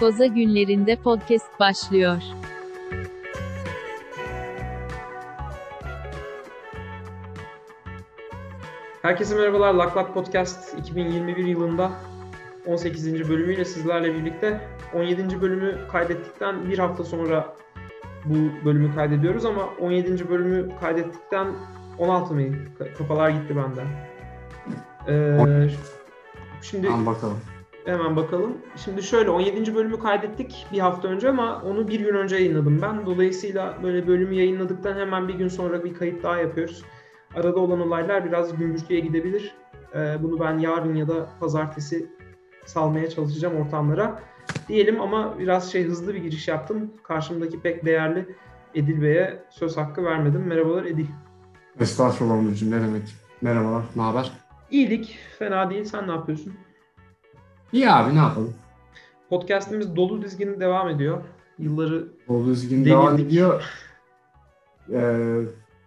Koza günlerinde podcast başlıyor. Herkese merhabalar. Lak Lak Podcast 2021 yılında 18. bölümüyle sizlerle birlikte 17. bölümü kaydettikten bir hafta sonra bu bölümü kaydediyoruz ama 17. bölümü kaydettikten 16 mı? Kafalar gitti benden. Ee, şimdi Tamam bakalım. Hemen bakalım. Şimdi şöyle 17. bölümü kaydettik bir hafta önce ama onu bir gün önce yayınladım ben. Dolayısıyla böyle bölümü yayınladıktan hemen bir gün sonra bir kayıt daha yapıyoruz. Arada olan olaylar biraz gümbürtüye gidebilir. Ee, bunu ben yarın ya da pazartesi salmaya çalışacağım ortamlara. Diyelim ama biraz şey hızlı bir giriş yaptım. Karşımdaki pek değerli Edil Bey'e söz hakkı vermedim. Merhabalar Edil. Estağfurullah Onurcuğum ne demek. Merhabalar, ne haber? İyilik, fena değil. Sen ne yapıyorsun? İyi abi ne yapalım? Podcast'imiz dolu dizgin devam ediyor. Yılları düzgün Devirdik. devam ediyor. Ee,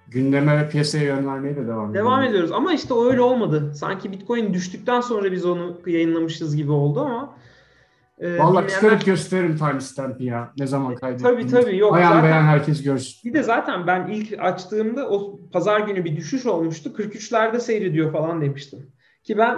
gündeme ve piyasaya yön vermeye de devam ediyor. Devam ediyoruz ama işte öyle olmadı. Sanki Bitcoin düştükten sonra biz onu yayınlamışız gibi oldu ama e, Valla dinleyenler- çıkarıp gösteririm timestamp'i ya. Ne zaman kaydettiğimiz. Tabii, tabii, yok, Bayan zaten- beyan herkes görsün. bir de zaten ben ilk açtığımda o pazar günü bir düşüş olmuştu. 43'lerde seyrediyor falan demiştim. Ki ben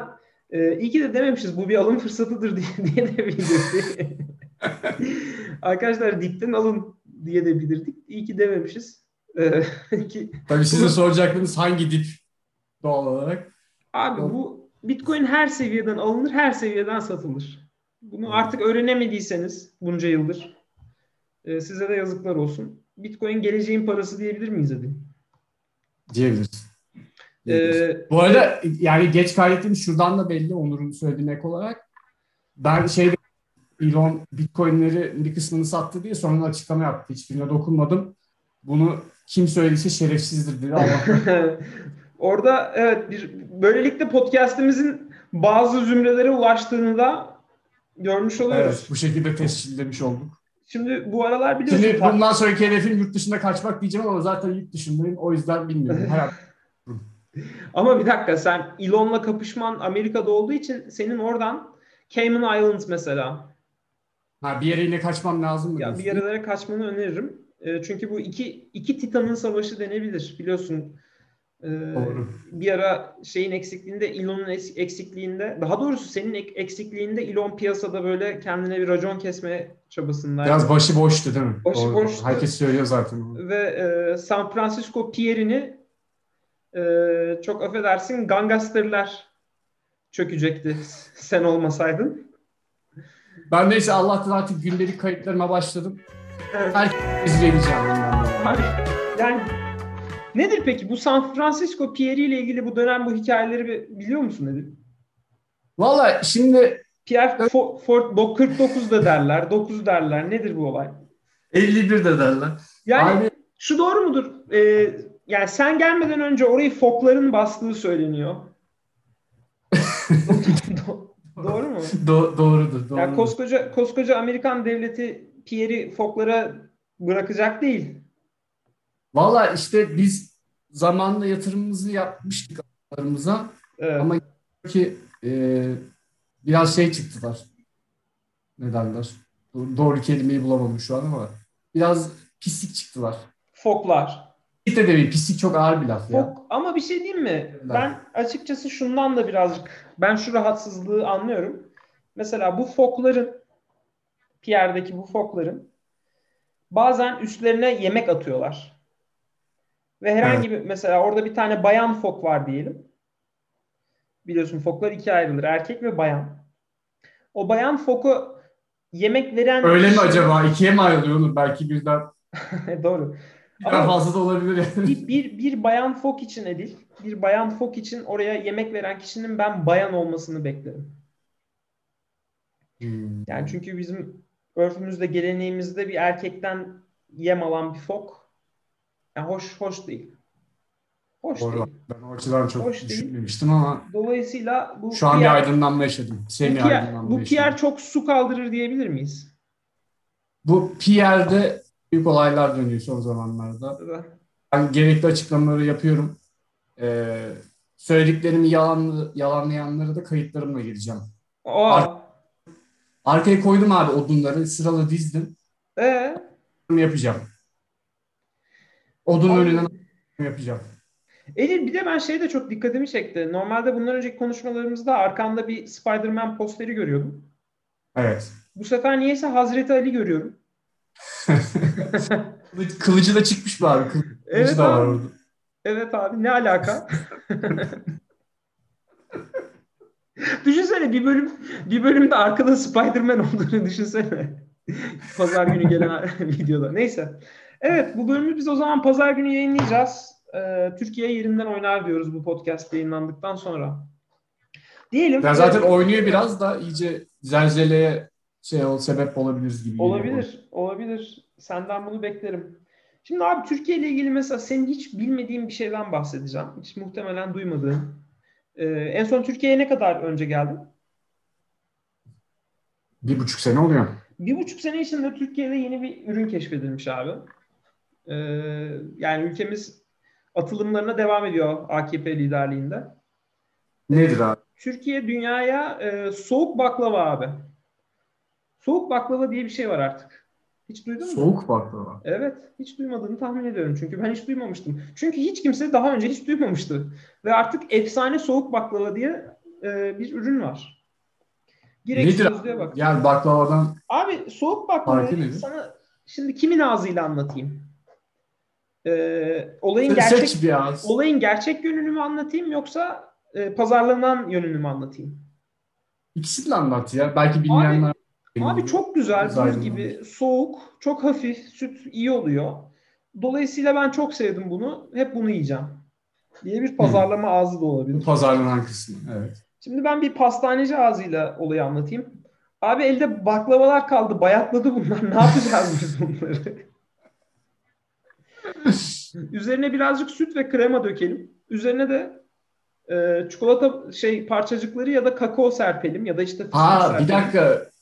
e, iyi ki de dememişiz bu bir alım fırsatıdır diye, diye de bildirdi. Arkadaşlar dipten alın diye de bildirdik. İyi ki dememişiz. E, ki, Tabii size soracaklığınız hangi dip doğal olarak? Abi Yok. bu Bitcoin her seviyeden alınır, her seviyeden satılır. Bunu artık öğrenemediyseniz bunca yıldır e, size de yazıklar olsun. Bitcoin geleceğin parası diyebilir miyiz Adi? Diyebiliriz. Ee, Bu arada yani geç kaydettiğim şuradan da belli Onur'un söylediğine ek olarak. Ben şeyde Elon Bitcoin'leri bir kısmını sattı diye sonra açıklama yaptı. Hiçbirine dokunmadım. Bunu kim söylediyse şerefsizdir dedi. Allah orada evet bir böylelikle podcast'imizin bazı zümrelere ulaştığını da görmüş oluyoruz. evet, bu şekilde tescillemiş olduk. Şimdi bu aralar biliyorsun Şimdi bundan sonraki hedefim yurt dışına kaçmak diyeceğim ama zaten yurt dışındayım. O yüzden bilmiyorum. Herhalde ama bir dakika sen Elon'la kapışman Amerika'da olduğu için senin oradan Cayman Islands mesela ha, bir yere yine kaçmam lazım mı? Ya bir yerlere kaçmanı öneririm. E, çünkü bu iki iki Titan'ın savaşı denebilir. Biliyorsun e, Doğru. bir ara şeyin eksikliğinde, Elon'un eksikliğinde, daha doğrusu senin ek- eksikliğinde Elon piyasada böyle kendine bir racon kesme çabasındaydı. Biraz başı boştu değil mi? Başı Doğru. boştu. Herkes söylüyor zaten. Ve e, San Francisco Pierre'ini e, çok affedersin gangsterler çökecekti sen olmasaydın. Ben neyse Allah'tan artık gündelik kayıtlarıma başladım. Evet. Herkes izleyeceğim. bundan sonra. Yani nedir peki bu San Francisco Pierre ile ilgili bu dönem bu hikayeleri bi- biliyor musun nedir? Valla şimdi Pierre Fo- Fort do- 49 da derler, 9 derler. Nedir bu olay? 51 de derler. Yani Abi, şu doğru mudur? Ee, yani sen gelmeden önce orayı fokların bastığı söyleniyor. Do- doğru mu? do- doğrudur. doğrudur. Yani koskoca koskoca Amerikan devleti Pierre'i foklara bırakacak değil. Valla işte biz zamanla yatırımımızı yapmıştık alanlarımıza Evet. ama ki e, biraz şey çıktılar. Ne derler? Do- Doğru kelimeyi bulamadım şu an ama biraz pislik çıktılar. Foklar. Pislik de demeyeyim. Pislik çok ağır bir laf ya. Fok, ama bir şey diyeyim mi? Ben açıkçası şundan da birazcık ben şu rahatsızlığı anlıyorum. Mesela bu fokların Pierre'deki bu fokların bazen üstlerine yemek atıyorlar. Ve herhangi bir mesela orada bir tane bayan fok var diyelim. Biliyorsun foklar ikiye ayrılır. Erkek ve bayan. O bayan foku yemek veren Öyle mi kişi- acaba? İkiye mi ayrılıyor Onur? Belki birden, Doğru. Ama- fazla da olabilir yani. bir, bir, bir bayan fok için Edil, bir bayan fok için oraya yemek veren kişinin ben bayan olmasını beklerim. Hmm. Yani çünkü bizim örfümüzde, geleneğimizde bir erkekten yem alan bir fok yani hoş hoş değil. Hoş Doğru. değil. Ben o açıdan çok Hoş değil. düşünmemiştim ama Dolayısıyla bu şu an bir aydınlanma yaşadım. Semi aydınlanma bu. PR çok su kaldırır diyebilir miyiz? Bu PR'de büyük olaylar dönüyor son zamanlarda. Ben gerekli açıklamaları yapıyorum. Ee, söylediklerimi yalan, yalanlayanlara da kayıtlarımla geleceğim. Aa, Arkaya koydum abi odunları sıralı dizdim. Ee, Yapacağım. Odun önünden yapacağım. Elif bir de ben şey de çok dikkatimi çekti. Normalde bundan önceki konuşmalarımızda arkanda bir Spider-Man posteri görüyordum. Evet. Bu sefer niyeyse Hazreti Ali görüyorum. Kılıcı, da çıkmış mı abi? Kılıcı Evet da var abi. orada. Evet abi ne alaka? düşünsene bir bölüm bir bölümde arkada Spider-Man olduğunu düşünsene. Pazar günü gelen videoda. Neyse. Evet bu bölümü biz o zaman pazar günü yayınlayacağız. Ee, Türkiye yerinden oynar diyoruz bu podcast yayınlandıktan sonra. Diyelim. Ya zaten oynuyor biraz da iyice zelzeleye şey ol, sebep olabiliriz gibi. Olabilir, olabilir. Senden bunu beklerim. Şimdi abi Türkiye ile ilgili mesela senin hiç bilmediğin bir şeyden bahsedeceğim. Hiç muhtemelen duymadığın. Ee, en son Türkiye'ye ne kadar önce geldin? Bir buçuk sene oluyor. Bir buçuk sene içinde Türkiye'de yeni bir ürün keşfedilmiş abi. Ee, yani ülkemiz atılımlarına devam ediyor AKP liderliğinde. Nedir abi? Türkiye dünyaya e, soğuk baklava abi. Soğuk baklava diye bir şey var artık. Hiç duydun mu? Soğuk baklava. Evet, hiç duymadığını tahmin ediyorum. Çünkü ben hiç duymamıştım. Çünkü hiç kimse daha önce hiç duymamıştı. Ve artık efsane soğuk baklava diye e, bir ürün var. Girek Nedir sözlüğe bak. Yani baklavadan Abi soğuk baklavayı sana şimdi kimin ağzıyla anlatayım? Ee, olayın seç gerçek biraz. olayın gerçek yönünü mü anlatayım yoksa e, pazarlanan yönünü mü anlatayım? İkisini de anlat ya. Belki bilmeyenler. Abi çok güzel, buz gibi, soğuk, çok hafif, süt iyi oluyor. Dolayısıyla ben çok sevdim bunu. Hep bunu yiyeceğim. Diye bir pazarlama ağzı da olabilir. Pazarlanan kısmı. Evet. Şimdi ben bir pastaneci ağzıyla olayı anlatayım. Abi elde baklavalar kaldı, bayatladı bunlar. Ne yapacağız biz bunları? Üzerine birazcık süt ve krema dökelim. Üzerine de e, çikolata şey parçacıkları ya da kakao serpelim ya da işte Ha serpelim. bir dakika.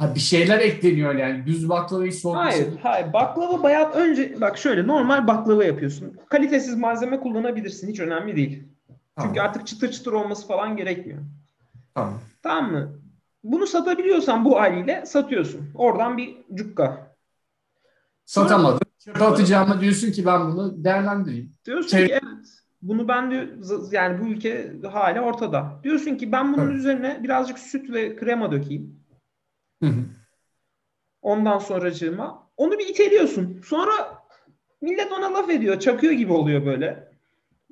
Ha bir şeyler ekleniyor yani. Düz baklavayı soğuk Hayır, hayır. Baklava bayat önce bak şöyle normal baklava yapıyorsun. Kalitesiz malzeme kullanabilirsin. Hiç önemli değil. Çünkü Tamam. artık çıtır çıtır olması falan gerekmiyor. Tamam. Tamam mı? Bunu satabiliyorsan bu haliyle satıyorsun. Oradan bir cukka. Satamadın. Çöpe atacağıma diyorsun ki ben bunu değerlendireyim. Diyorsun Şey- ki evet bunu ben de yani bu ülke hala ortada. Diyorsun ki ben bunun Evet. üzerine birazcık süt ve krema dökeyim. Hı hı. Ondan sonracığıma onu bir iteliyorsun. Sonra millet ona laf ediyor. Çakıyor gibi oluyor böyle.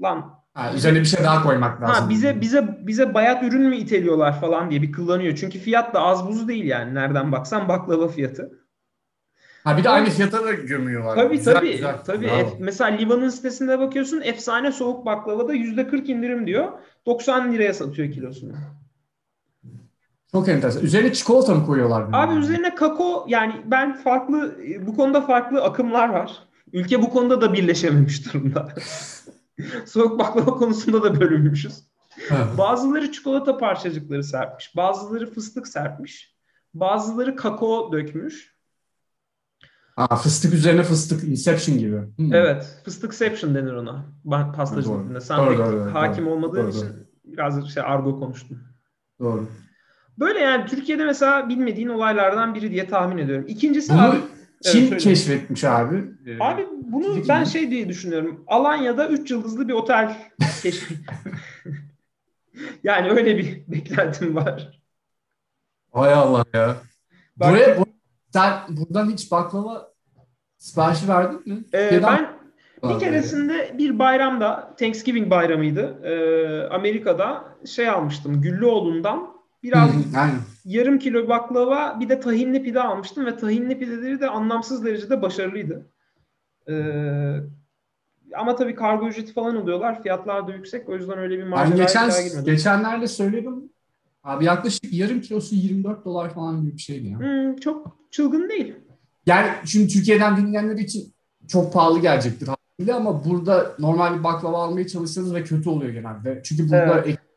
Lan Ha, üzerine bir şey daha koymak lazım. ha bize bize bize bayat ürün mü iteliyorlar falan diye bir kullanıyor. Çünkü fiyat da az buz değil yani. Nereden baksan baklava fiyatı. Ha bir de aynı fiyata da gömüyorlar. Tabii Güzel, tabii. güzel. tabii. Bravo. Mesela Livan'ın sitesinde bakıyorsun efsane soğuk baklavada %40 indirim diyor. 90 liraya satıyor kilosunu. Çok enteresan. Üzerine çikolata mı koyuyorlar? Abi üzerine kakao yani ben farklı bu konuda farklı akımlar var. Ülke bu konuda da birleşememiş durumda. Soğuk baklava konusunda da bölünmüşüz. Bazıları çikolata parçacıkları serpmiş. Bazıları fıstık serpmiş. Bazıları kakao dökmüş. Ha, fıstık üzerine fıstık. Inception gibi. Hı. Evet. Fıstıkception denir ona. Doğru. dilinde. Sen Doğru, pek doğru, doğru. hakim olmadığın Doğru, için doğru. biraz şey argo konuştum. Doğru. Böyle yani Türkiye'de mesela bilmediğin olaylardan biri diye tahmin ediyorum. İkincisi Bunu abi, kim Evet, keşfetmiş abi? Ee, abi bunu Fizik ben mi? şey diye düşünüyorum. Alanya'da 3 yıldızlı bir otel keşf. yani öyle bir beklentim var. Hay Allah ya. Bak- Buraya, bu, sen buradan hiç baklava siparişi verdin mi? Neden ben bir keresinde bir bayramda Thanksgiving bayramıydı. Ee, Amerika'da şey almıştım. Güllüoğlu'ndan biraz Aynen. yarım kilo baklava bir de tahinli pide almıştım ve tahinli pideleri de anlamsız derecede başarılıydı. Ee, ama tabii kargo ücreti falan oluyorlar. Fiyatlar da yüksek. O yüzden öyle bir Ben maceraya geçen, girmedim. geçenlerde söyledim. Abi yaklaşık yarım kilosu 24 dolar falan gibi bir şeydi ya. Hmm, çok çılgın değil. Yani şimdi Türkiye'den dinleyenler için çok pahalı gelecektir ama burada normal bir baklava almaya çalışsanız ve kötü oluyor genelde. Çünkü burada ekmeğe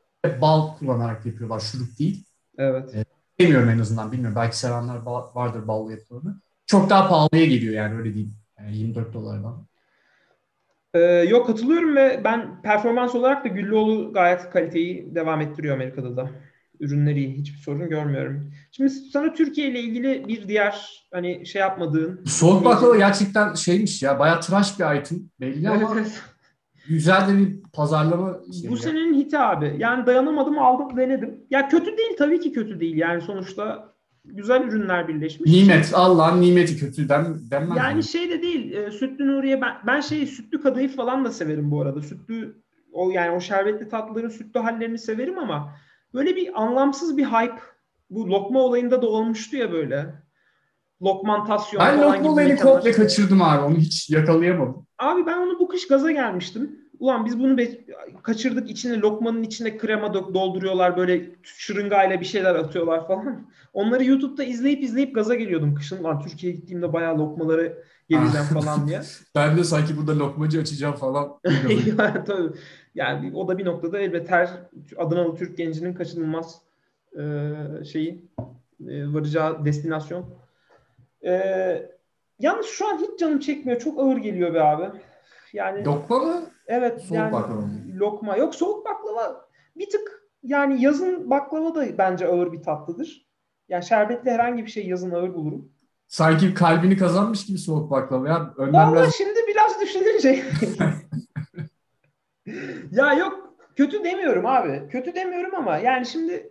bal kullanarak yapıyorlar, şurup değil. Evet. Bilmiyorum en azından, bilmiyorum. Belki sevenler vardır ballı yapılanı. Çok daha pahalıya geliyor yani öyle diyeyim. Yani 24 dolardan. Ee, yok katılıyorum ve ben performans olarak da Güllüoğlu gayet kaliteyi devam ettiriyor Amerika'da da. ürünleri hiçbir sorun görmüyorum. Şimdi sana Türkiye ile ilgili bir diğer hani şey yapmadığın Soğuk baklava gerçekten şeymiş ya bayağı tıraş bir item belli ama. Güzel de bir pazarlama. Bu senenin hiti abi. Yani dayanamadım aldım denedim. Ya kötü değil tabii ki kötü değil. Yani sonuçta güzel ürünler birleşmiş. Nimet Allah'ın nimeti kötü den, denmez. Yani mi? şey de değil. e, Sütlü Nuriye ben ben şey sütlü kadayıf falan da severim bu arada. Sütlü o yani o şerbetli tatlıların sütlü hallerini severim ama böyle bir anlamsız bir hype bu lokma olayında da olmuştu ya böyle. Lokmantasyon ben falan lokma olayını komple kaçırdım abi onu hiç yakalayamadım. Abi ben onu bu kış gaza gelmiştim. Ulan biz bunu be- kaçırdık içine lokmanın içine krema dolduruyorlar böyle şırıngayla bir şeyler atıyorlar falan. Onları YouTube'da izleyip izleyip gaza geliyordum kışın. Lan Türkiye'ye gittiğimde bayağı lokmaları Ah. falan diye. Ben de sanki burada lokmacı açacağım falan. yani, tabii. yani o da bir noktada elbet her Adanalı Türk gencinin kaçınılmaz e, şeyi e, varacağı destinasyon. E, yalnız şu an hiç canım çekmiyor. Çok ağır geliyor be abi. Yani lokma mı? Evet Soğuk yani baklava lokma. Yok soğuk baklava bir tık yani yazın baklava da bence ağır bir tatlıdır. Yani şerbetli herhangi bir şey yazın ağır bulurum. Sanki kalbini kazanmış gibi soğuk baklava ya. Önden Vallahi biraz şimdi biraz düşününce. ya yok kötü demiyorum abi. Kötü demiyorum ama yani şimdi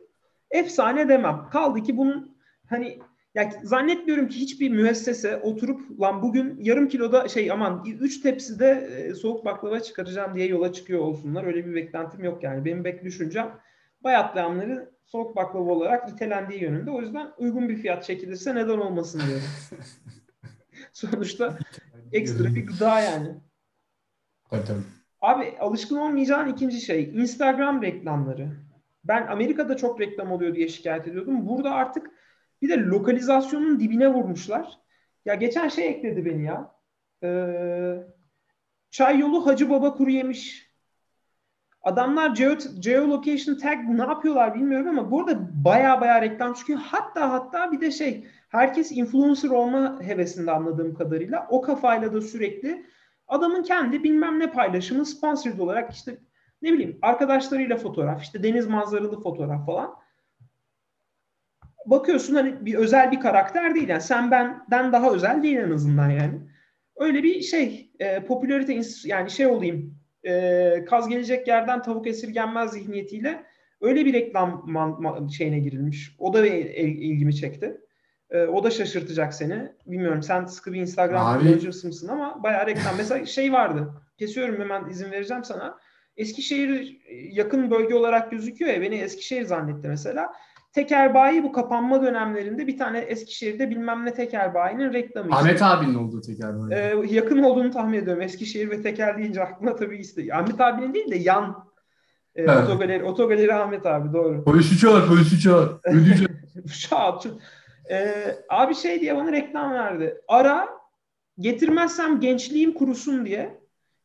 efsane demem. Kaldı ki bunun hani ya zannetmiyorum ki hiçbir müessese oturup lan bugün yarım kiloda şey aman 3 tepside e, soğuk baklava çıkaracağım diye yola çıkıyor olsunlar. Öyle bir beklentim yok yani. Benim bek düşüncem bayatlayanları soğuk baklava olarak itelendiği yönünde. O yüzden uygun bir fiyat çekilirse neden olmasın diyorum. Sonuçta ekstra bir gıda yani. Tabii tabii. Abi alışkın olmayacağın ikinci şey Instagram reklamları. Ben Amerika'da çok reklam oluyor diye şikayet ediyordum. Burada artık bir de lokalizasyonun dibine vurmuşlar. Ya geçen şey ekledi beni ya. Ee, çay yolu Hacı Baba kuru yemiş. Adamlar geo, geolocation tag ne yapıyorlar bilmiyorum ama burada baya baya reklam çıkıyor. Hatta hatta bir de şey herkes influencer olma hevesinde anladığım kadarıyla. O kafayla da sürekli adamın kendi bilmem ne paylaşımı sponsored olarak işte ne bileyim arkadaşlarıyla fotoğraf, işte deniz manzaralı fotoğraf falan. Bakıyorsun hani bir özel bir karakter değil yani sen benden daha özel değil en azından yani. Öyle bir şey e, popülarite yani şey olayım e, kaz gelecek yerden tavuk esirgenmez zihniyetiyle öyle bir reklam man- ma- şeyine girilmiş. O da el- el- ilgimi çekti. E, o da şaşırtacak seni. Bilmiyorum sen sıkı bir Instagram kullanıcısı mısın ama bayağı reklam. Mesela şey vardı. Kesiyorum hemen izin vereceğim sana. Eskişehir yakın bölge olarak gözüküyor ya beni Eskişehir zannetti mesela. Teker bayi bu kapanma dönemlerinde bir tane Eskişehir'de bilmem ne teker bayinin reklamı. işte. Ahmet abinin olduğu teker böyle. Ee, yakın olduğunu tahmin ediyorum. Eskişehir ve teker deyince aklıma tabii işte. Ahmet abinin değil de yan e, Evet. otogaleri, otogaleri Ahmet abi doğru. Polisi çağır, polisi çağır. Şahat. Ee, abi şey diye bana reklam verdi. Ara getirmezsem gençliğim kurusun diye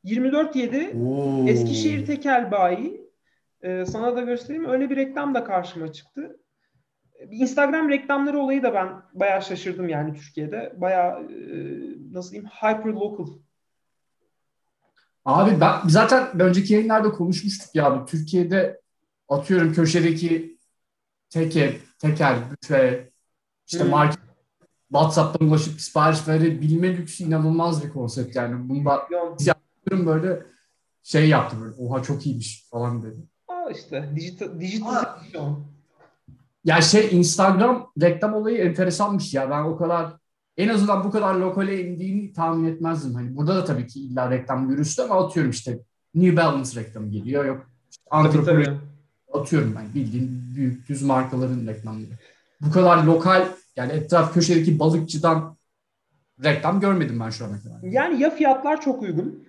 24-7 Oo. Eskişehir Tekel Bayi e, sana da göstereyim. Öyle bir reklam da karşıma çıktı. Instagram reklamları olayı da ben bayağı şaşırdım yani Türkiye'de. Bayağı e, nasıl diyeyim hyper local. Abi ben zaten önceki yayınlarda konuşmuştuk ya abi. Türkiye'de atıyorum köşedeki teker, teker, büfe, işte Hmm. market, WhatsApp'tan ulaşıp sipariş verebilme lüksü inanılmaz bir konsept yani. Bunda Milyon. böyle şey yaptı böyle. Oha çok iyiymiş falan dedi. Aa işte dijital, dijitalizasyon. Ya şey Instagram reklam olayı enteresanmış ya. Ben o kadar en azından bu kadar lokale indiğini tahmin etmezdim. Hani burada da tabii ki illa reklam yürüsü ama atıyorum işte New Balance reklamı geliyor. Yok işte atıyorum ben bildiğin büyük düz markaların reklamları. Bu kadar lokal yani etraf köşedeki balıkçıdan reklam görmedim ben şu ana kadar. Yani ya fiyatlar çok uygun.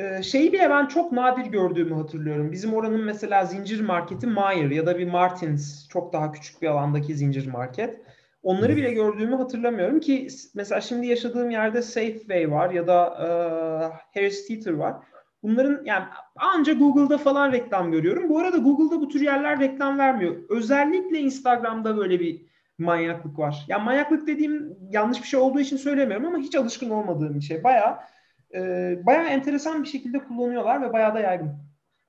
Ee, şeyi bile ben çok nadir gördüğümü hatırlıyorum. Bizim oranın mesela zincir marketi Meijer ya da bir Martins çok daha küçük bir alandaki zincir market. Onları bile gördüğümü hatırlamıyorum ki mesela şimdi yaşadığım yerde Safeway var ya da e, Harris Teeter var. Bunların yani ancak Google'da falan reklam görüyorum. Bu arada Google'da bu tür yerler reklam vermiyor. Özellikle Instagram'da böyle bir manyaklık var. Yani manyaklık dediğim yanlış bir şey olduğu için söylemiyorum ama hiç alışkın olmadığım bir şey. Bayağı e, bayağı enteresan bir şekilde kullanıyorlar ve bayağı da yaygın.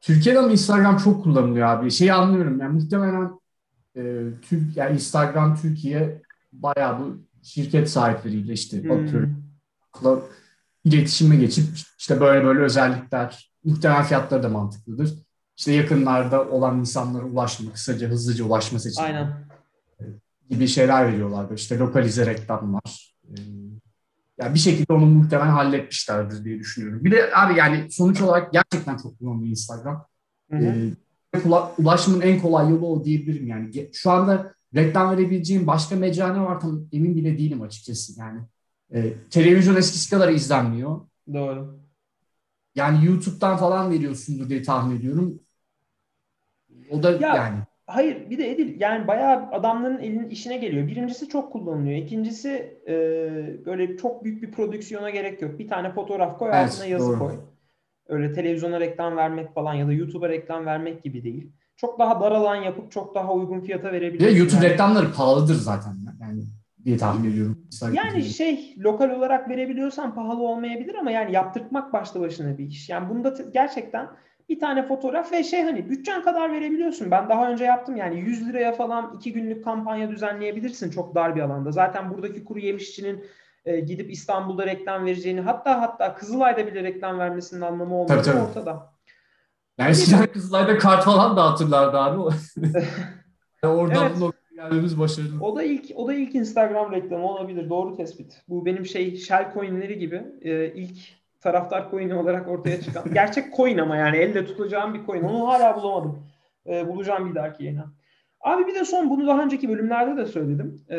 Türkiye'de ama Instagram çok kullanılıyor abi. Şeyi anlıyorum yani muhtemelen e, Türk yani Instagram Türkiye bayağı bu şirket sahipleriyle işte Hmm. atıyorum iletişime geçip işte böyle böyle özellikler muhtemelen fiyatları da mantıklıdır. İşte yakınlarda olan insanlara ulaşma, kısaca hızlıca ulaşma seçeneği Aynen. gibi şeyler veriyorlar. İşte lokalize reklamlar. Yani bir şekilde onu muhtemelen halletmişlerdir diye düşünüyorum. Bir de abi yani sonuç olarak gerçekten çok kullanılıyor Instagram. Hı hı. Ee, ula- ulaşımın en kolay yolu o diyebilirim yani. Şu anda reklam verebileceğim başka mecra ne var tam emin bile değilim açıkçası yani. Ee, televizyon eskisi kadar izlenmiyor. Doğru. Yani YouTube'dan falan veriyorsundur diye tahmin ediyorum. O da Ya- yani. Hayır bir de Edil yani bayağı adamların elinin işine geliyor. Birincisi çok kullanılıyor. İkincisi e, böyle çok büyük bir prodüksiyona gerek yok. Bir tane fotoğraf koy Evet, altına yazı doğru. koy. Öyle televizyona reklam vermek falan ya da YouTube'a reklam vermek gibi değil. Çok daha dar alan yapıp çok daha uygun fiyata verebilirsin. YouTube yani. reklamları pahalıdır zaten yani diye tahmin ediyorum. Yani şey lokal olarak verebiliyorsan pahalı olmayabilir ama yani yaptırtmak başlı başına bir iş. Yani bunda te- gerçekten bir tane fotoğraf ve şey hani bütçen kadar verebiliyorsun. Ben daha önce yaptım yani 100 liraya falan iki günlük kampanya düzenleyebilirsin çok dar bir alanda. Zaten buradaki kuru yemişçinin e, gidip İstanbul'da reklam vereceğini hatta hatta Kızılay'da bile reklam vermesinin anlamı olmadığı Tabii, tabii. ortada. Yani eskiden kızlarda kart falan dağıtırlardı abi. Yani Oradan Evet. noktaya gelmemiz başarılı. O da ilk o da ilk Instagram reklamı olabilir. Doğru tespit. Bu benim şey Shell coin'leri gibi e, ilk taraftar coin'i olarak ortaya çıkan. Gerçek coin ama yani elle tutacağım bir coin. Onu hala bulamadım. E, bulacağım bir dahaki yayına. Abi bir de son bunu daha önceki bölümlerde de söyledim. E,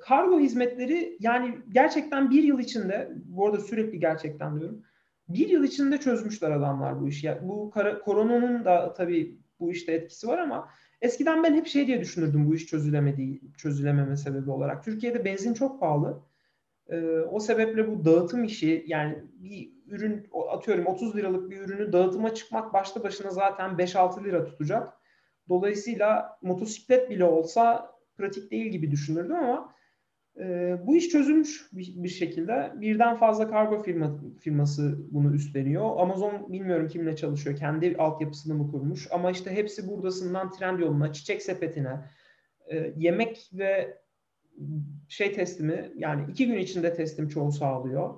kargo hizmetleri yani gerçekten bir yıl içinde bu arada sürekli gerçekten diyorum. Bir yıl içinde çözmüşler adamlar bu işi. Ya, bu kara- koronanın da tabii bu işte etkisi var ama Eskiden ben hep şey diye düşünürdüm bu iş çözülemediği, çözülememe sebebi olarak. Türkiye'de benzin çok pahalı. Ee, o sebeple bu dağıtım işi yani bir ürün atıyorum 30 liralık bir ürünü dağıtıma çıkmak başlı başına zaten 5-6 lira tutacak. Dolayısıyla motosiklet bile olsa pratik değil gibi düşünürdüm ama e, bu iş çözülmüş bir, bir şekilde. Birden fazla kargo firma, firması bunu üstleniyor. Amazon bilmiyorum kimle çalışıyor. Kendi altyapısını mı kurmuş? Ama işte hepsi buradasından Trendyol'una, Çiçek Sepeti'ne, e, yemek ve şey teslimi yani iki gün içinde teslim çoğu sağlıyor.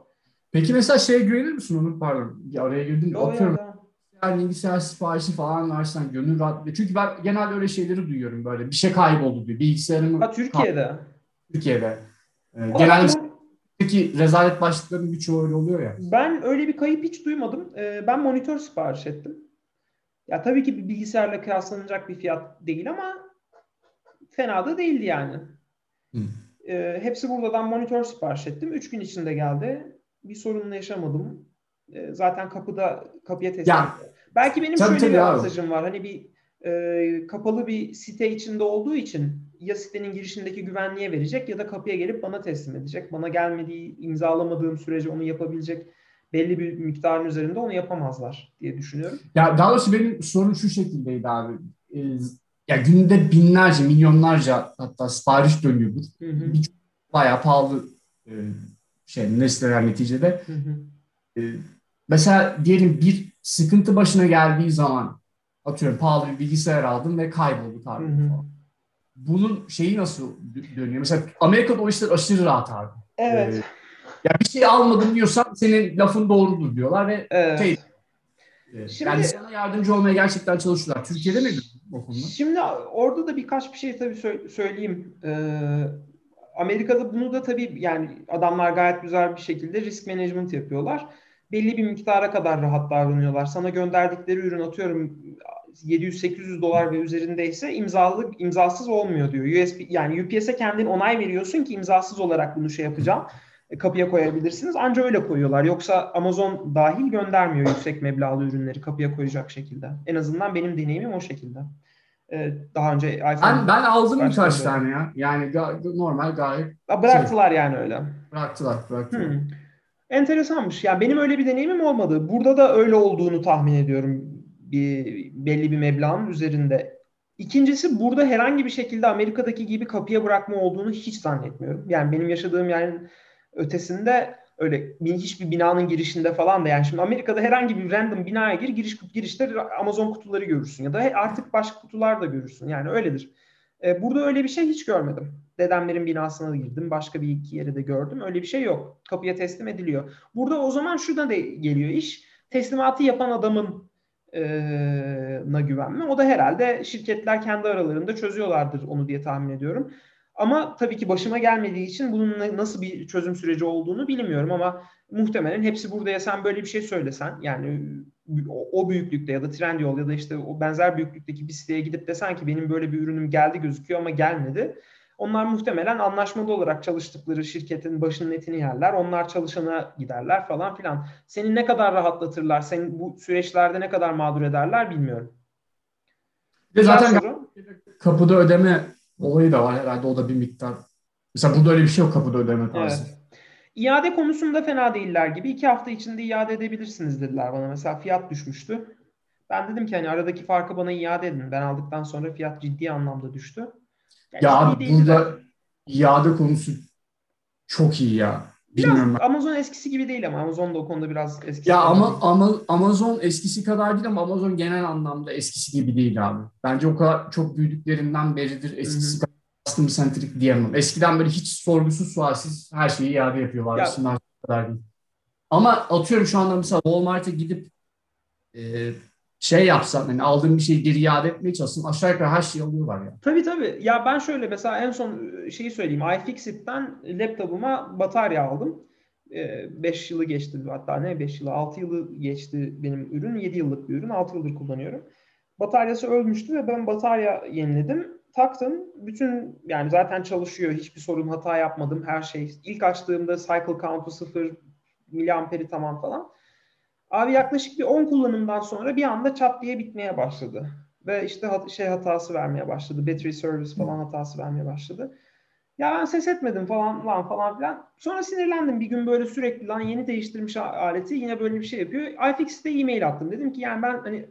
Peki mesela şeye güvenir misin onu? Pardon. Ya oraya girdim. Yo, Atıyorum. ya, Yani bilgisayar siparişi falan versen gönül rahat. Çünkü ben genelde öyle şeyleri duyuyorum böyle. Bir şey kayboldu diyor. Bilgisayarımı Ha, Türkiye'de. Türkiye'de. Ee, genelde ben- Peki rezalet başlıklarının birçoğu öyle oluyor ya. Ben öyle bir kayıp hiç duymadım. Ee, ben monitör sipariş ettim. Ya tabii ki bir bilgisayarla kıyaslanacak bir fiyat değil ama fena da değildi yani. Ee, hepsi buradan monitör sipariş ettim. Üç gün içinde geldi. Bir sorunla yaşamadım. Ee, zaten kapıda kapıya teslim. Ya, Belki benim tabii şöyle tabii bir avantajım var. Hani bir e, kapalı bir site içinde olduğu için ya sitenin girişindeki güvenliğe verecek ya da kapıya gelip bana teslim edecek. Bana gelmediği, imzalamadığım sürece onu yapabilecek belli bir miktarın üzerinde onu yapamazlar diye düşünüyorum. Ya daha doğrusu benim sorun şu şekildeydi abi. Ya günde binlerce, milyonlarca hatta sipariş dönüyordur. Hı hı. Bayağı pahalı e, şey nesneler neticede. Hı hı. E, mesela diyelim bir sıkıntı başına geldiği zaman atıyorum pahalı bir bilgisayar aldım ve kayboldu hı. falan. Bunun şeyi nasıl dö- dönüyor? Mesela Amerika'da o işler aşırı rahat abi. Evet. Ee, ya bir şey almadım diyorsan senin lafın doğrudur diyorlar ve evet. şey, Şimdi- yani sana yardımcı olmaya gerçekten çalışıyorlar. Türkiye'de nedir bu konuda? Şimdi orada da birkaç bir şey tabii sö- söyleyeyim. Ee, Amerika'da bunu da tabii yani adamlar gayet güzel bir şekilde risk management yapıyorlar. Belli bir miktara kadar rahat davranıyorlar. Sana gönderdikleri ürün atıyorum 700-800 dolar ve üzerindeyse imzalı imzasız olmuyor diyor. USB yani UPS'e kendin onay veriyorsun ki imzasız olarak bunu şey yapacağım. e, Kapıya koyabilirsiniz. Anca öyle koyuyorlar. Yoksa Amazon dahil göndermiyor yüksek meblağlı ürünleri kapıya koyacak şekilde. En azından benim deneyimim o şekilde. Ee, daha önce iPhone Ben, ben aldım birkaç bir- tane ya. Yani ga- normal gayet bıraktılar yani öyle. bıraktılar. bıraktılar. Hmm. Enteresanmış. Yani benim öyle bir deneyimim olmadı. Burada da öyle olduğunu tahmin ediyorum. Bir belli bir meblağın üzerinde. İkincisi burada herhangi bir şekilde Amerika'daki gibi kapıya bırakma olduğunu hiç zannetmiyorum. Yani benim yaşadığım yerin ötesinde öyle bir- hiçbir binanın girişinde falan da yani şimdi Amerika'da herhangi bir random binaya gir giriş girişte Amazon kutuları görürsün ya da artık başka kutular da görürsün. Yani öyledir. E, burada öyle bir şey hiç görmedim. Dedemlerin binasına da girdim. Başka bir iki yere de gördüm. Öyle bir şey yok. Kapıya teslim ediliyor. Burada o zaman şurada da geliyor iş. Teslimatı yapan adamın e, na güvenme. O da herhalde şirketler kendi aralarında çözüyorlardır onu diye tahmin ediyorum. Ama tabii ki başıma gelmediği için bunun nasıl bir çözüm süreci olduğunu bilmiyorum ama muhtemelen hepsi burada ya sen böyle bir şey söylesen yani o büyüklükte ya da Trendyol ya da işte o benzer büyüklükteki bir siteye gidip desen ki benim böyle bir ürünüm geldi gözüküyor ama gelmedi. Onlar muhtemelen anlaşmalı olarak çalıştıkları şirketin başının etini yerler. Onlar çalışana giderler falan filan. Seni ne kadar rahatlatırlar, seni bu süreçlerde ne kadar mağdur ederler bilmiyorum. Bir zaten soru. kapıda ödeme olayı da var herhalde o da bir miktar. Mesela burada öyle bir şey yok kapıda ödeme tarzı. Evet. İade konusunda fena değiller gibi. iki hafta içinde iade edebilirsiniz dediler bana. Mesela fiyat düşmüştü. Ben dedim ki hani aradaki farkı bana iade edin. Ben aldıktan sonra fiyat ciddi anlamda düştü. Yani ya abi burada de. iade konusu çok iyi ya. Bilmiyorum biraz Amazon eskisi gibi değil ama Amazon da o konuda biraz eskisi. Ya ama, ama Amazon eskisi kadar değil ama Amazon genel anlamda eskisi gibi değil abi. Bence o kadar çok büyüdüklerinden beridir eskisi Hı-hı. kadar customer centric diyemem. Eskiden böyle hiç sorgusuz sualsiz her şeyi iade yapıyorlar. Ya. Şimdi kadar değil. Ama atıyorum şu anda mesela Walmart'a gidip e, şey yapsam hani aldığım bir şeyi geri iade etmeye çalışsam aşağı yukarı her şeyi alıyorlar ya. Tabii tabii. Ya ben şöyle mesela en son e, şeyi söyleyeyim. iFixit'ten laptopuma batarya aldım. 5 e, yılı geçti hatta ne 5 yılı 6 yılı geçti benim ürün 7 yıllık bir ürün 6 yıldır kullanıyorum. Bataryası ölmüştü ve ben batarya yeniledim. Taktım. Bütün yani zaten çalışıyor. Hiçbir sorun hata yapmadım. Her şey. İlk açtığımda cycle count'u 0 miliamperi tamam falan. Abi yaklaşık bir 10 kullanımdan sonra bir anda çat diye bitmeye başladı. Ve işte hat- şey hatası vermeye başladı. Battery service falan hatası vermeye başladı. Ya ben ses etmedim falan lan falan filan. Sonra sinirlendim. Bir gün böyle sürekli lan yeni değiştirmiş aleti yine böyle bir şey yapıyor. iFix'te e-mail attım. Dedim ki yani ben hani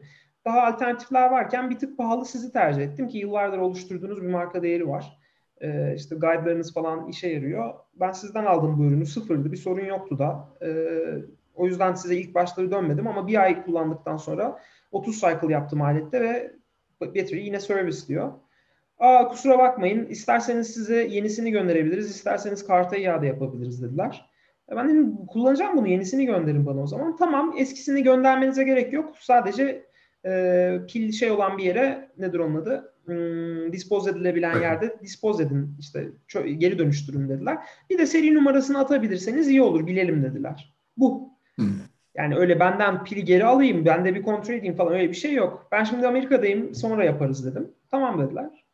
daha alternatifler varken bir tık pahalı sizi tercih ettim ki yıllardır oluşturduğunuz bir marka değeri var. Ee, işte guide'larınız falan işe yarıyor. Ben sizden aldım bu ürünü. Sıfırdı. Bir sorun yoktu da. Ee, o yüzden size ilk başları dönmedim ama bir ay kullandıktan sonra 30 cycle yaptım alette ve battery yine service diyor. Aa kusura bakmayın isterseniz size yenisini gönderebiliriz isterseniz karta iade yapabiliriz dediler. E ben dedim kullanacağım bunu yenisini gönderin bana o zaman. Tamam eskisini göndermenize gerek yok. Sadece e, pil şey olan bir yere nedir onun adı? Hmm, dispose edilebilen yerde dispose edin işte geri dönüştürün dediler. Bir de seri numarasını atabilirseniz iyi olur bilelim dediler. Bu. Yani öyle benden pili geri alayım, ben de bir kontrol edeyim falan öyle bir şey yok. Ben şimdi Amerika'dayım, sonra yaparız dedim. Tamam dediler.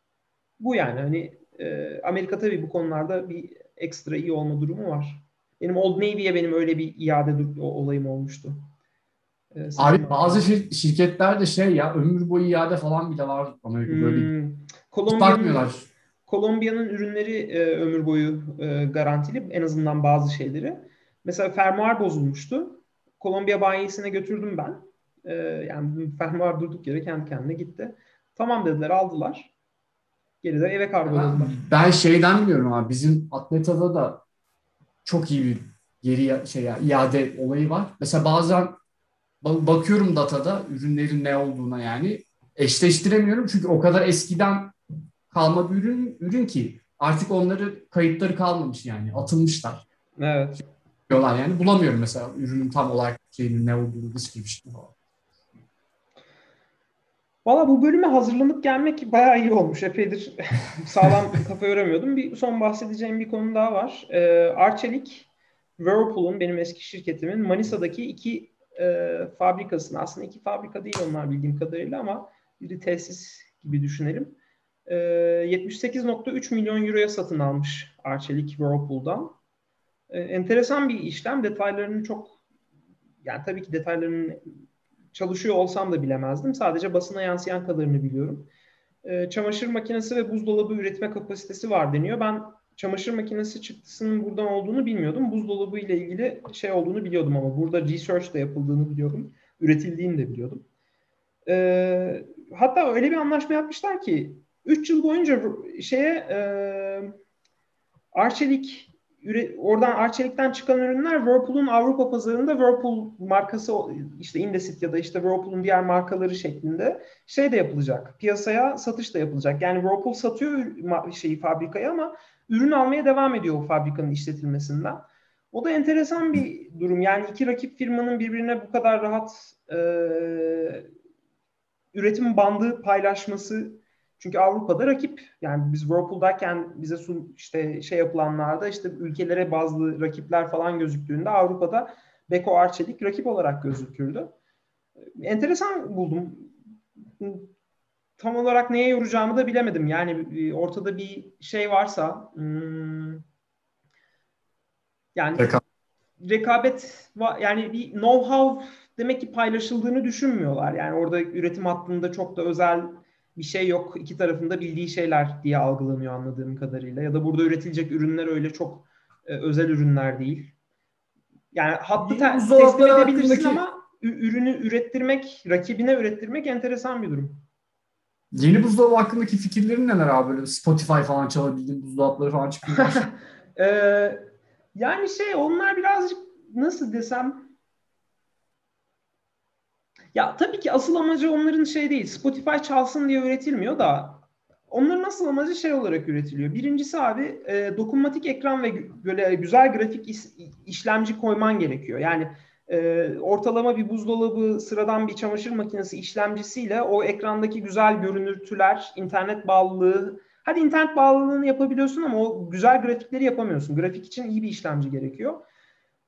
Bu yani hani e, Amerika tabii bu konularda bir ekstra iyi olma durumu var. Benim Old Navy'ye benim öyle bir iade olayım olmuştu. Ee, Abi bazı şir- şirketler de şey ya ömür boyu iade falan bile var Amerika hmm. böyle. Kolombiya'nın, Kolombiya'nın ürünleri e, ömür boyu e, garantili en azından bazı şeyleri. Mesela fermuar bozulmuştu. Kolombiya banyesine götürdüm ben. Ee, yani fermuar durduk yere kendi kendine gitti. Tamam dediler aldılar. Geri de eve kargoladılar. Ben, ben şeyden biliyorum abi. Bizim Atleta'da da çok iyi bir geri şey ya, iade olayı var. Mesela bazen bakıyorum datada ürünlerin ne olduğuna yani eşleştiremiyorum çünkü o kadar eskiden kalma bir ürün, ürün ki artık onları kayıtları kalmamış yani atılmışlar. Evet diyorlar yani. Bulamıyorum mesela ürünün tam olarak şeyinin ne olduğunu, description'ı falan. Valla bu bölüme hazırlanıp gelmek bayağı iyi olmuş. Epeydir sağlam kafa öğrenmiyordum. Bir son bahsedeceğim bir konu daha var. Ee, Arçelik, Whirlpool'un benim eski şirketimin Manisa'daki iki e, fabrikasını aslında iki fabrika değil onlar bildiğim kadarıyla ama biri tesis gibi düşünelim. E, 78.3 milyon euroya satın almış Arçelik Whirlpool'dan. E, enteresan bir işlem. Detaylarını çok yani tabii ki detaylarını çalışıyor olsam da bilemezdim. Sadece basına yansıyan kadarını biliyorum. E, çamaşır makinesi ve buzdolabı üretme kapasitesi var deniyor. Ben çamaşır makinesi çıktısının buradan olduğunu bilmiyordum. Buzdolabı ile ilgili şey olduğunu biliyordum ama burada research de yapıldığını biliyordum. Üretildiğini de biliyordum. E, hatta öyle bir anlaşma yapmışlar ki 3 yıl boyunca şeye e, Arçelik oradan Arçelik'ten çıkan ürünler Whirlpool'un Avrupa pazarında Whirlpool markası işte Indesit ya da işte Whirlpool'un diğer markaları şeklinde şey de yapılacak. Piyasaya satış da yapılacak. Yani Whirlpool satıyor şeyi fabrikaya ama ürün almaya devam ediyor o fabrikanın işletilmesinden. O da enteresan bir durum. Yani iki rakip firmanın birbirine bu kadar rahat e, üretim bandı paylaşması çünkü Avrupa'da rakip yani biz Whirlpool'dayken bize sun, işte şey yapılanlarda işte ülkelere bazı rakipler falan gözüktüğünde Avrupa'da Beko Arçelik rakip olarak gözükürdü. Enteresan buldum. Tam olarak neye yoracağımı da bilemedim. Yani e, ortada bir şey varsa hmm, yani rekabet, rekabet yani bir know-how demek ki paylaşıldığını düşünmüyorlar. Yani orada üretim hattında çok da özel bir şey yok. İki tarafında bildiği şeyler diye algılanıyor anladığım kadarıyla. Ya da burada üretilecek ürünler öyle çok e, özel ürünler değil. Yani hattı te- teslim edebilirsin hakkındaki... ama ürünü ürettirmek, rakibine ürettirmek enteresan bir durum. Yeni buzdolabı hakkındaki fikirlerin neler abi? Böyle Spotify falan çalabildiğin buzdolapları falan çıkıyor. ee, yani şey onlar birazcık nasıl desem ya tabii ki asıl amacı onların şey değil. Spotify çalsın diye üretilmiyor da onların asıl amacı şey olarak üretiliyor. Birincisi abi e, dokunmatik ekran ve böyle güzel grafik is, işlemci koyman gerekiyor. Yani e, ortalama bir buzdolabı, sıradan bir çamaşır makinesi işlemcisiyle o ekrandaki güzel görünürtüler, internet bağlılığı, hadi internet bağlılığını yapabiliyorsun ama o güzel grafikleri yapamıyorsun. Grafik için iyi bir işlemci gerekiyor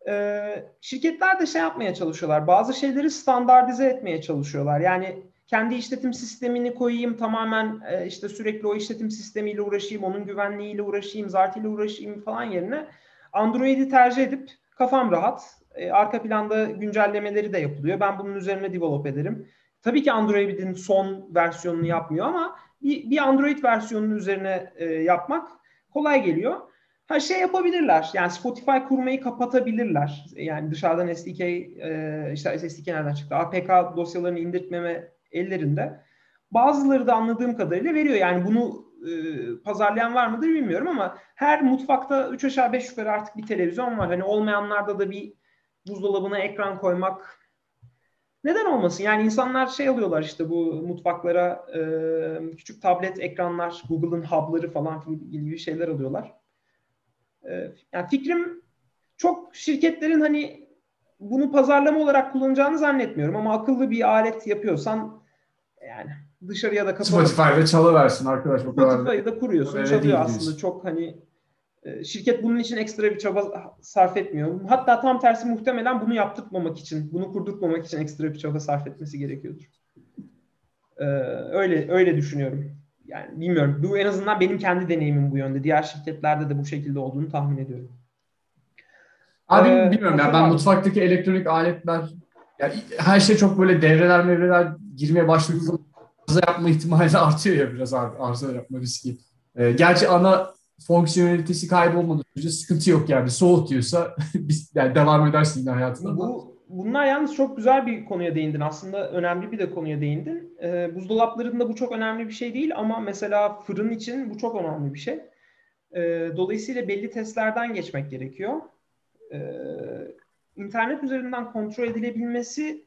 e, şirketler de şey yapmaya çalışıyorlar. Bazı şeyleri standartize etmeye çalışıyorlar. Yani kendi işletim sistemini koyayım tamamen e, işte sürekli o işletim sistemiyle uğraşayım, onun güvenliğiyle uğraşayım, zartiyle uğraşayım falan yerine Android'i tercih edip kafam rahat. E, arka planda güncellemeleri de yapılıyor. Ben bunun üzerine develop ederim. Tabii ki Android'in son versiyonunu yapmıyor ama bir, bir Android versiyonunun üzerine e, yapmak kolay geliyor. Ha şey yapabilirler. Yani Spotify kurmayı kapatabilirler. Yani dışarıdan SDK e, işte SDK nereden çıktı? APK dosyalarını indirtmeme ellerinde. Bazıları da anladığım kadarıyla veriyor. Yani bunu e, pazarlayan var mıdır bilmiyorum ama her mutfakta 3 aşağı 5 yukarı artık bir televizyon var. Hani olmayanlarda da bir buzdolabına ekran koymak neden olmasın? Yani insanlar şey alıyorlar işte bu mutfaklara e, küçük tablet ekranlar, Google'ın hub'ları falan gibi şeyler alıyorlar. Ee, yani fikrim çok şirketlerin hani bunu pazarlama olarak kullanacağını zannetmiyorum ama akıllı bir alet yapıyorsan yani dışarıya da kapalı. Spotify'da çalıversin arkadaş. Spotify'ı da kuruyorsun, Öyle çalıyor aslında. Diyorsun. Çok hani e, şirket bunun için ekstra bir çaba sarf etmiyor. Hatta tam tersi muhtemelen bunu yaptırmamak için, bunu kurdurtmamak için ekstra bir çaba sarf etmesi gerekiyordur. Ee, öyle öyle düşünüyorum yani bilmiyorum. Bu en azından benim kendi deneyimim bu yönde. Diğer şirketlerde de bu şekilde olduğunu tahmin ediyorum. Abi ee, bilmiyorum ya ben abi. mutfaktaki elektronik aletler yani her şey çok böyle devreler mevreler girmeye başladığında arıza yapma ihtimali artıyor ya biraz abi arıza yapma riski. Ee, gerçi ana fonksiyonelitesi kaybolmadığı sürece sıkıntı yok yani soğutuyorsa biz yani devam edersin yine hayatına. Bu bunlar yalnız çok güzel bir konuya değindin. Aslında önemli bir de konuya değindin. E, buzdolaplarında bu çok önemli bir şey değil ama mesela fırın için bu çok önemli bir şey. E, dolayısıyla belli testlerden geçmek gerekiyor. E, internet üzerinden kontrol edilebilmesi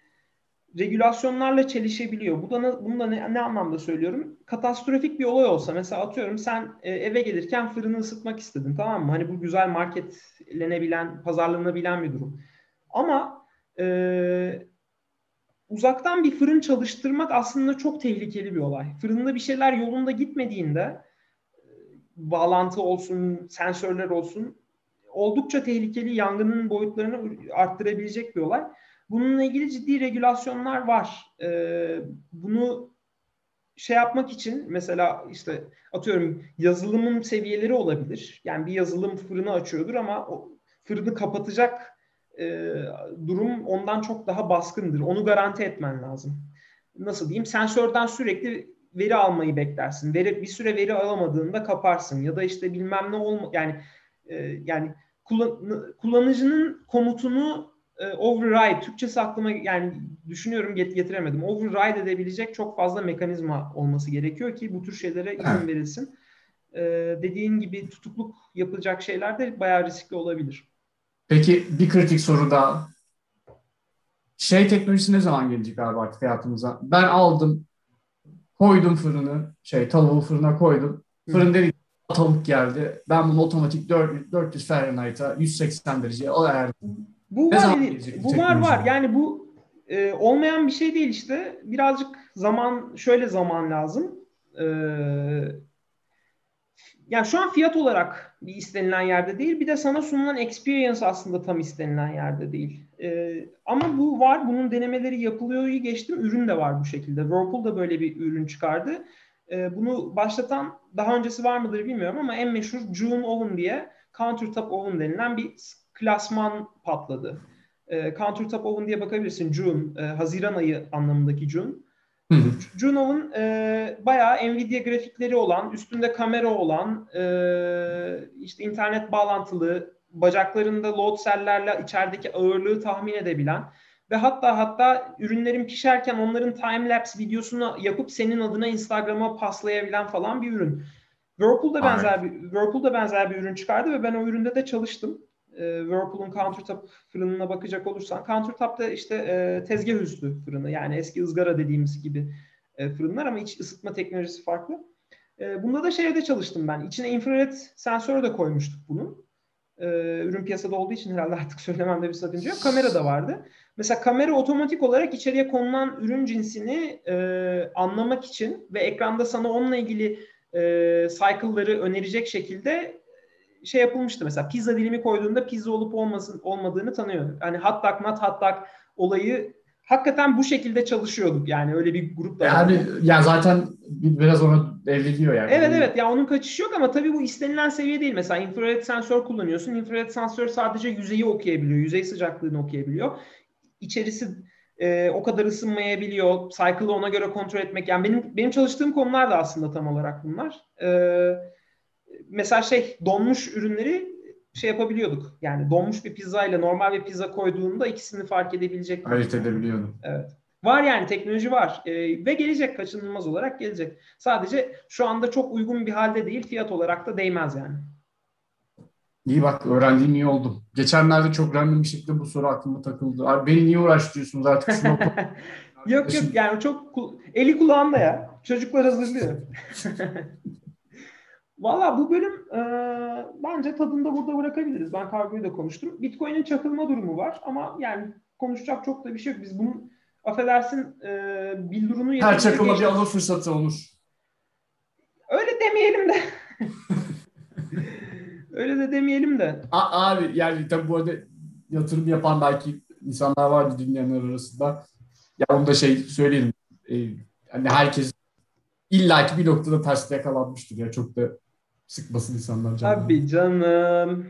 regülasyonlarla çelişebiliyor. Bu da bunu da ne, ne anlamda söylüyorum? Katastrofik bir olay olsa mesela atıyorum sen e, eve gelirken fırını ısıtmak istedin tamam mı? Hani bu güzel marketlenebilen, pazarlanabilen bir durum. Ama e, uzaktan bir fırın çalıştırmak aslında çok tehlikeli bir olay. Fırında bir şeyler yolunda gitmediğinde bağlantı olsun, sensörler olsun oldukça tehlikeli yangının boyutlarını arttırabilecek bir olay. Bununla ilgili ciddi regülasyonlar var. Ee, bunu şey yapmak için mesela işte atıyorum yazılımın seviyeleri olabilir. Yani bir yazılım fırını açıyordur ama o fırını kapatacak e, durum ondan çok daha baskındır. Onu garanti etmen lazım. Nasıl diyeyim? Sensörden sürekli veri almayı beklersin. Veri bir süre veri alamadığında kaparsın ya da işte bilmem ne olma yani e, yani kullan, kullanıcının komutunu e, override Türkçesi aklıma yani düşünüyorum get, getiremedim. Override edebilecek çok fazla mekanizma olması gerekiyor ki bu tür şeylere izin verilsin. e, dediğin gibi tutukluk yapılacak şeyler de bayağı riskli olabilir. Peki bir kritik soru daha. Şey teknolojisi ne zaman gelecek abi artık hayatımıza? Ben aldım, koydum fırını, şey tavuğu fırına koydum. Fırın dedi tavuk geldi. Ben bunu otomatik 400, 400 Fahrenheit'a 180 dereceye ayarladım. Bu Ne var, zaman gelecek bu bu var var. Yani bu e, olmayan bir şey değil işte. Birazcık zaman, şöyle zaman lazım. E, yani şu an fiyat olarak bir istenilen yerde değil. Bir de sana sunulan experience aslında tam istenilen yerde değil. E, ama bu var. Bunun denemeleri yapılıyor. geçtim. Ürün de var bu şekilde. Whirlpool da böyle bir ürün çıkardı. E, bunu başlatan daha öncesi var mıdır bilmiyorum ama en meşhur June Oven diye countertop oven denilen bir klasman patladı. E, countertop oven diye bakabilirsin. June, e, Haziran ayı anlamındaki June. Juno'nun e, bayağı Nvidia grafikleri olan, üstünde kamera olan, e, işte internet bağlantılı, bacaklarında load cell'lerle içerideki ağırlığı tahmin edebilen ve hatta hatta ürünlerin pişerken onların time lapse videosunu yapıp senin adına Instagram'a paslayabilen falan bir ürün. Whirlpool da benzer bir Whirlpool da benzer bir ürün çıkardı ve ben o üründe de çalıştım. E, Whirlpool'un countertop fırınına bakacak olursan countertop da işte e, tezgah üstü fırını yani eski ızgara dediğimiz gibi e, fırınlar ama iç ısıtma teknolojisi farklı. E, bunda da şeyde çalıştım ben. İçine infrared sensör de koymuştuk bunun. E, ürün piyasada olduğu için herhalde artık söylememde bir sakınca yok. Kamera da vardı. Mesela kamera otomatik olarak içeriye konulan ürün cinsini e, anlamak için ve ekranda sana onunla ilgili e, cycle'ları önerecek şekilde şey yapılmıştı mesela pizza dilimi koyduğunda pizza olup olmasın olmadığını tanıyor. Hani hot dog not hot dog olayı hakikaten bu şekilde çalışıyorduk yani öyle bir grup da Yani, yani zaten biraz ona evriliyor yani. Evet evet ya onun kaçışı yok ama tabii bu istenilen seviye değil. Mesela infrared sensör kullanıyorsun. Infrared sensör sadece yüzeyi okuyabiliyor. Yüzey sıcaklığını okuyabiliyor. İçerisi e, o kadar ısınmayabiliyor. Cycle'ı ona göre kontrol etmek. Yani benim benim çalıştığım konular da aslında tam olarak bunlar. E, mesela şey donmuş ürünleri şey yapabiliyorduk. Yani donmuş bir pizza ile normal bir pizza koyduğunda ikisini fark edebilecek. Ayırt edebiliyordum. Evet. Var yani teknoloji var ee, ve gelecek kaçınılmaz olarak gelecek. Sadece şu anda çok uygun bir halde değil fiyat olarak da değmez yani. İyi bak öğrendiğim iyi oldum. Geçenlerde çok random bir şekilde bu soru aklıma takıldı. Abi beni niye uğraştırıyorsunuz artık sınav yok yok yani çok eli kulağında ya. Çocuklar hazırlıyor. Valla bu bölüm e, bence tadında burada bırakabiliriz. Ben kargoyu da konuştum. Bitcoin'in çakılma durumu var ama yani konuşacak çok da bir şey yok. Biz bunun affedersin e, bildurunu Her çakılma bir alır fırsatı olur. Öyle demeyelim de. Öyle de demeyelim de. A- abi yani tabii bu arada yatırım yapan belki insanlar vardı dinleyenler arasında. Ya onu da şey söyleyelim. Ee, hani herkes illaki bir noktada ters yakalanmıştır ya. Çok da sıkmasın insanlar canım. Abi canım.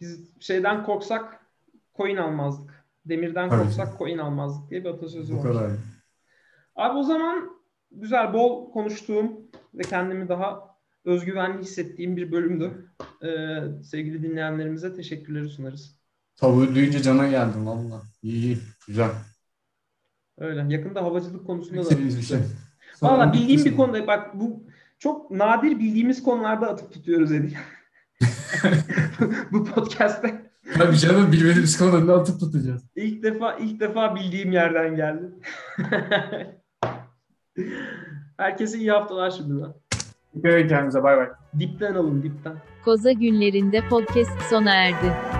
Biz şeyden korksak coin almazdık. Demirden Tabii. korksak coin almazdık diye bir atasözü Bu var. kadar. Abi o zaman güzel bol konuştuğum ve kendimi daha özgüvenli hissettiğim bir bölümdü. Ee, sevgili dinleyenlerimize teşekkürleri sunarız. Tavuğu duyunca cana geldim valla. İyi iyi. Güzel. Öyle. Yakında havacılık konusunda da. Şey. Valla bildiğim bir konuda bak bu çok nadir bildiğimiz konularda atıp tutuyoruz Edi. bu podcast'te Tabii canım bilmediğimiz konularını atıp tutacağız. ilk defa ilk defa bildiğim yerden geldi. Herkese iyi haftalar şimdiden. Dikkat edin kendinize bay bay. Dipten alın dipten. Koza günlerinde podcast sona erdi.